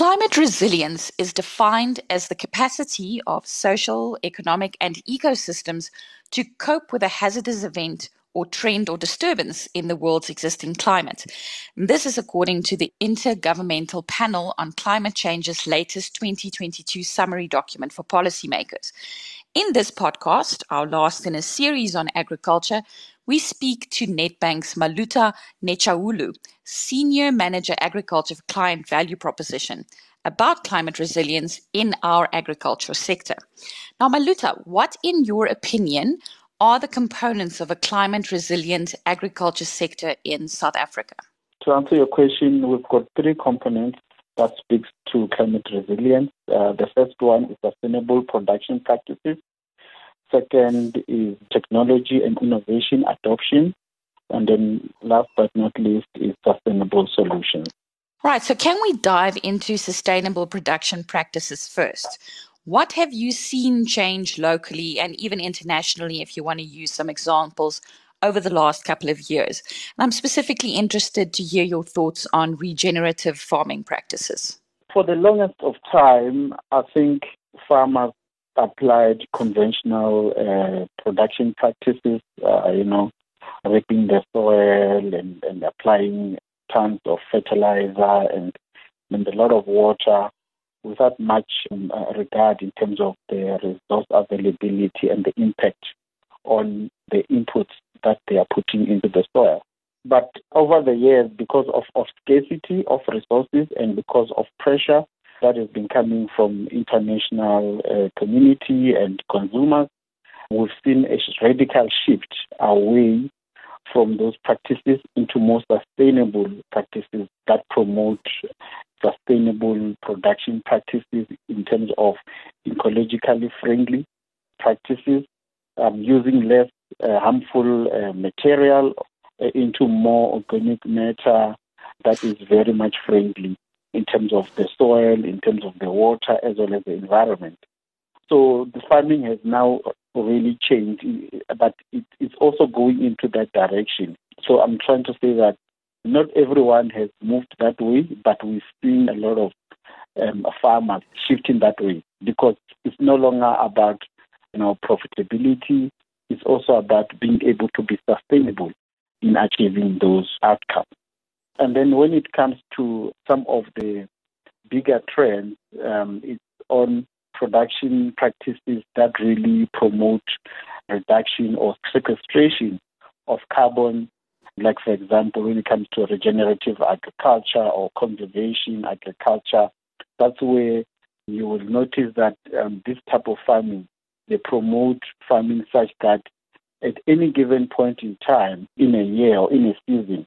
Climate resilience is defined as the capacity of social, economic, and ecosystems to cope with a hazardous event or trend or disturbance in the world's existing climate. This is according to the Intergovernmental Panel on Climate Change's latest 2022 summary document for policymakers. In this podcast, our last in a series on agriculture, we speak to Nedbank's Maluta Netshaulu, Senior Manager Agriculture Client Value Proposition, about climate resilience in our agriculture sector. Now, Maluta, what, in your opinion, are the components of a climate resilient agriculture sector in South Africa? To answer your question, we've got three components that speaks to climate resilience. Uh, the first one is sustainable production practices. Second is technology and innovation adoption. And then last but not least is sustainable solutions. Right. So, can we dive into sustainable production practices first? What have you seen change locally and even internationally, if you want to use some examples, over the last couple of years? And I'm specifically interested to hear your thoughts on regenerative farming practices. For the longest of time, I think farmers applied conventional uh, production practices, uh, you know, ripping the soil and, and applying tons of fertilizer and, and a lot of water without much um, uh, regard in terms of the resource availability and the impact on the inputs that they are putting into the soil. But over the years, because of, of scarcity of resources and because of pressure that has been coming from international uh, community and consumers, we've seen a radical shift away from those practices into more sustainable practices that promote sustainable production practices in terms of ecologically friendly practices, um, using less uh, harmful uh, material uh, into more organic matter that is very much friendly in terms of the soil, in terms of the water, as well as the environment. So the farming has now really changed, but it, it's also going into that direction. So I'm trying to say that not everyone has moved that way, but we've seen a lot of um, farmers shifting that way because it's no longer about you know profitability. It's also about being able to be sustainable in achieving those outcomes. And then when it comes to some of the bigger trends, um, it's on production practices that really promote reduction or sequestration of carbon. Like, for example, when it comes to regenerative agriculture or conservation agriculture, that's where you will notice that um, this type of farming, they promote farming such that at any given point in time, in a year or in a season,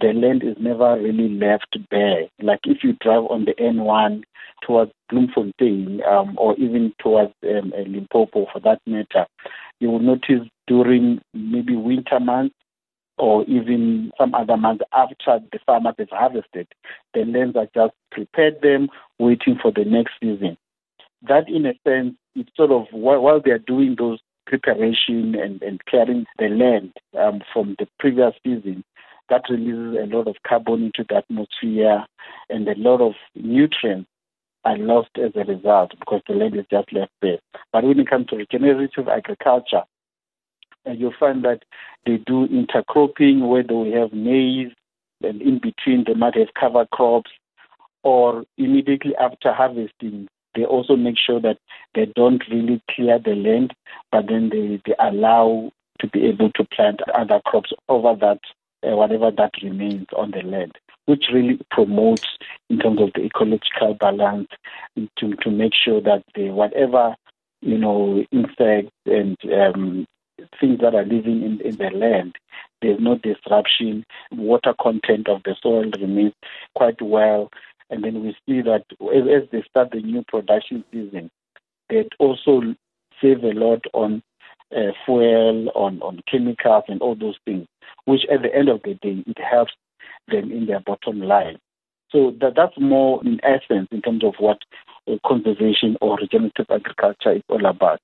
the land is never really left bare. Like if you drive on the N1 towards Bloemfontein um, or even towards um, uh, Limpopo for that matter, you will notice during maybe winter months or even some other months after the farmers have harvested, the lands are just prepared them, waiting for the next season. That, in a sense, it's sort of while they are doing those preparation and, and clearing the land um, from the previous season, that releases a lot of carbon into the atmosphere and a lot of nutrients are lost as a result because the land is just left there. But when it comes to regenerative agriculture, uh, you'll find that they do intercropping where they have maize and in between they might have cover crops or immediately after harvesting they also make sure that they don't really clear the land but then they, they allow to be able to plant other crops over that uh, whatever that remains on the land, which really promotes in terms of the ecological balance to to make sure that the whatever you know insects and um, things that are living in, in the land, there's no disruption. Water content of the soil remains quite well, and then we see that as, as they start the new production season, they also save a lot on uh, fuel, on, on chemicals, and all those things, which at the end of the day, it helps them in their bottom line. So that, that's more in essence in terms of what uh, conservation or regenerative agriculture is all about.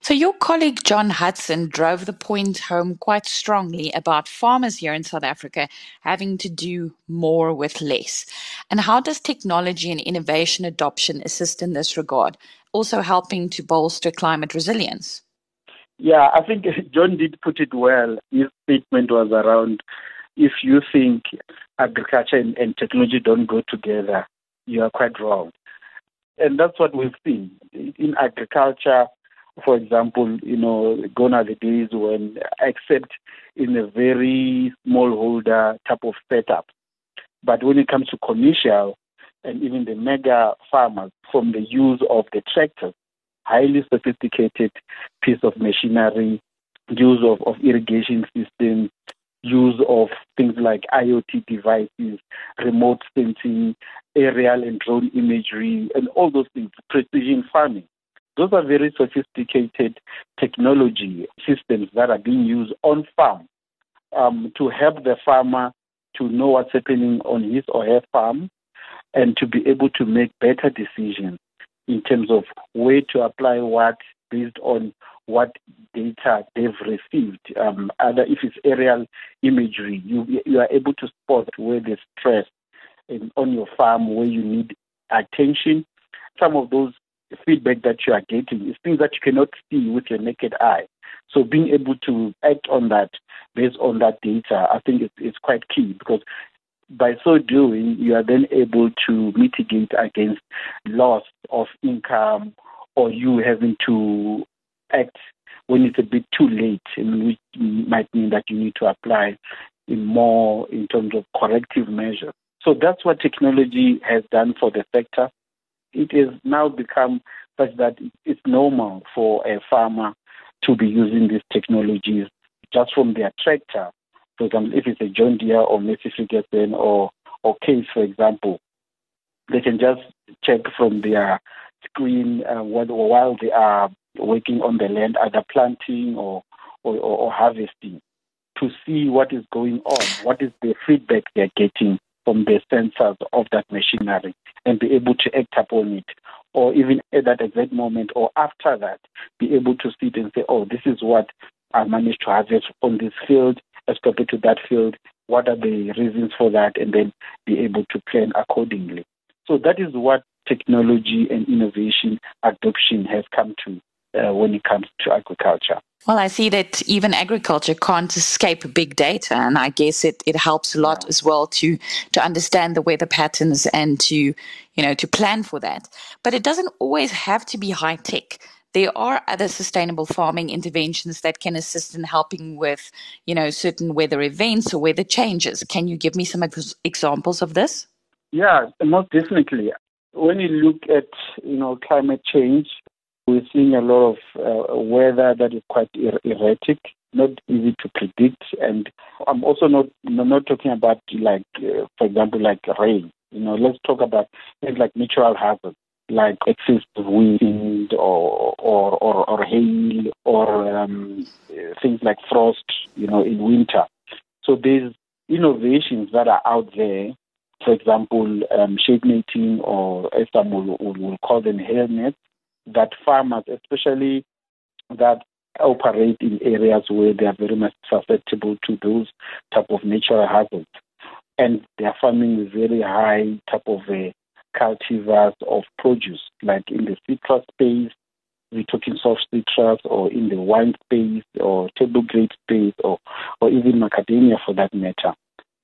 So, your colleague John Hudson drove the point home quite strongly about farmers here in South Africa having to do more with less. And how does technology and innovation adoption assist in this regard, also helping to bolster climate resilience? Yeah, I think John did put it well. His statement was around if you think agriculture and, and technology don't go together, you are quite wrong. And that's what we've seen. In agriculture, for example, you know, gone are the days when, except in a very smallholder type of setup. But when it comes to commercial and even the mega farmers, from the use of the tractors, highly sophisticated piece of machinery, use of, of irrigation systems, use of things like IoT devices, remote sensing, aerial and drone imagery, and all those things, precision farming. Those are very sophisticated technology systems that are being used on farm um, to help the farmer to know what's happening on his or her farm and to be able to make better decisions in terms of where to apply what based on what data they've received. Um, either if it's aerial imagery, you you are able to spot where there's stress in, on your farm, where you need attention. Some of those feedback that you are getting is things that you cannot see with your naked eye. So being able to act on that based on that data, I think it's, it's quite key because by so doing, you are then able to mitigate against loss of income or you having to act when it's a bit too late, which might mean that you need to apply in more in terms of corrective measures. So that's what technology has done for the sector. It has now become such that it's normal for a farmer to be using these technologies just from their tractor. For example, if it's a John Deere or Massey Ferguson or or Case, for example, they can just check from their screen uh, while they are working on the land, either planting or, or, or harvesting, to see what is going on, what is the feedback they're getting from the sensors of that machinery, and be able to act upon it. Or even at that exact moment or after that, be able to sit and say, oh, this is what I managed to harvest on this field as compared to that field. What are the reasons for that? And then be able to plan accordingly. So that is what technology and innovation adoption has come to uh, when it comes to agriculture. Well, I see that even agriculture can't escape big data, and I guess it, it helps a lot as well to to understand the weather patterns and to you know to plan for that. But it doesn't always have to be high tech. There are other sustainable farming interventions that can assist in helping with you know certain weather events or weather changes. Can you give me some ex- examples of this? Yeah, most definitely. When you look at you know climate change, we're seeing a lot of uh, weather that is quite er- erratic, not easy to predict, and I'm also not not talking about like, uh, for example, like rain. You know, let's talk about things like natural hazards, like excessive wind or or or, or hail or um, things like frost. You know, in winter. So there's innovations that are out there for example, um, shade netting or as some will, will, call them hail nets, that farmers, especially that operate in areas where they are very much susceptible to those type of natural hazards, and they are farming with very high type of uh, cultivars of produce, like in the citrus space, we're talking soft citrus, or in the wine space, or table grape space, or or even macadamia for that matter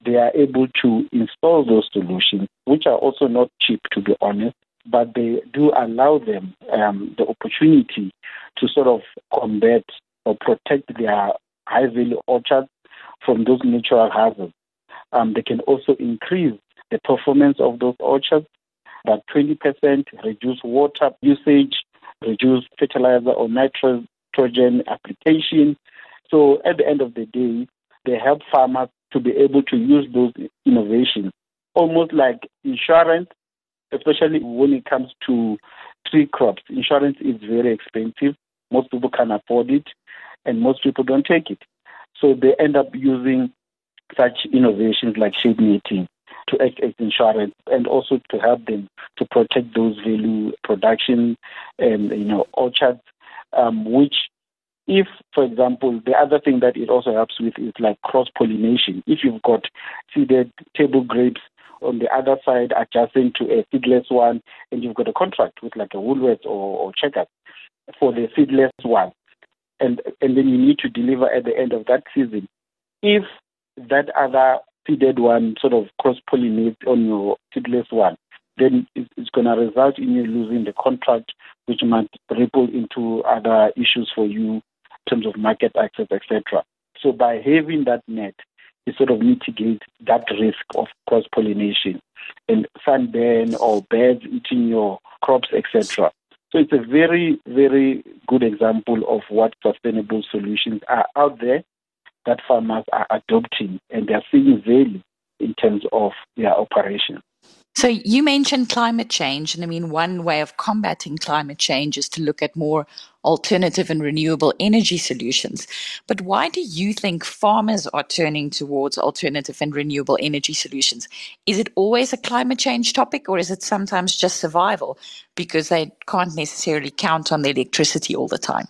they are able to install those solutions, which are also not cheap, to be honest, but they do allow them um, the opportunity to sort of combat or protect their high value orchards from those natural hazards. Um, they can also increase the performance of those orchards by 20%, reduce water usage, reduce fertilizer or nitrogen application. So at the end of the day, they help farmers to be able to use those innovations, almost like insurance, especially when it comes to tree crops. Insurance is very expensive. Most people can afford it, and most people don't take it. So they end up using such innovations like shade netting to act as insurance and also to help them to protect those value production and you know orchards um, which if, for example, the other thing that it also helps with is like cross pollination. If you've got seeded table grapes on the other side adjacent to a seedless one, and you've got a contract with like a Woolworths or, or Checkers for the seedless one, and and then you need to deliver at the end of that season. If that other seeded one sort of cross pollinates on your seedless one, then it's going to result in you losing the contract, which might ripple into other issues for you in terms of market access, etc. So by having that net, you sort of mitigate that risk of cross pollination and sunburn or birds eating your crops, etc. So it's a very, very good example of what sustainable solutions are out there that farmers are adopting and they're seeing value in terms of their operation. So you mentioned climate change, and I mean, one way of combating climate change is to look at more alternative and renewable energy solutions. But why do you think farmers are turning towards alternative and renewable energy solutions? Is it always a climate change topic, or is it sometimes just survival because they can't necessarily count on the electricity all the time?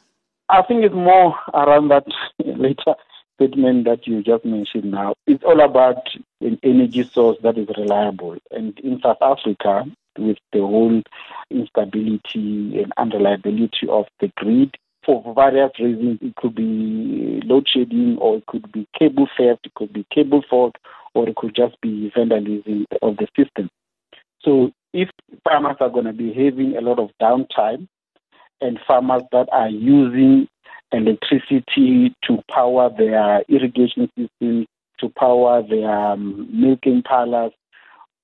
I think it's more around that later statement that you just mentioned now, it's all about an energy source that is reliable. And in South Africa, with the whole instability and unreliability of the grid, for various reasons, it could be load shedding, or it could be cable theft, it could be cable fault, or it could just be vandalism of the system. So if farmers are going to be having a lot of downtime, and farmers that are using electricity to power their irrigation systems, to power their um, milking parlors,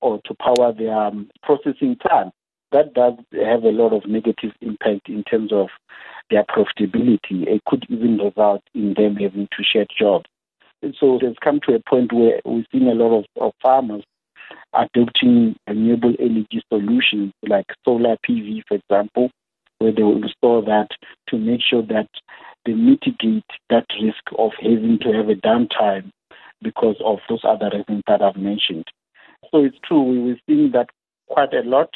or to power their um, processing plants. That does have a lot of negative impact in terms of their profitability. It could even result in them having to shed jobs. So it's come to a point where we're seeing a lot of, of farmers adopting renewable energy solutions like solar PV, for example, where they will install that to make sure that they mitigate that risk of having to have a downtime because of those other reasons that I've mentioned. So it's true, we were seeing that quite a lot.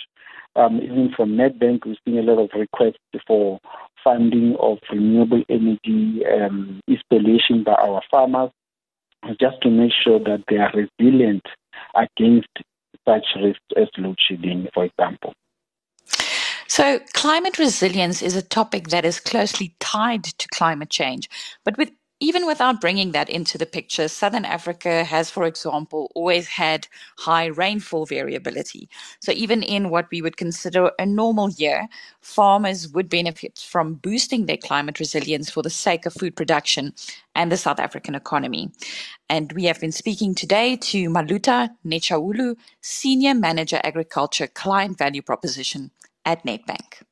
Um, even from Nedbank, we're seeing a lot of requests for funding of renewable energy um, installation by our farmers, just to make sure that they are resilient against such risks as load shedding, for example. So, climate resilience is a topic that is closely tied to climate change. But with even without bringing that into the picture, Southern Africa has, for example, always had high rainfall variability. So, even in what we would consider a normal year, farmers would benefit from boosting their climate resilience for the sake of food production and the South African economy. And we have been speaking today to Maluta Netshaulu, Senior Manager Agriculture Client Value Proposition at Nedbank.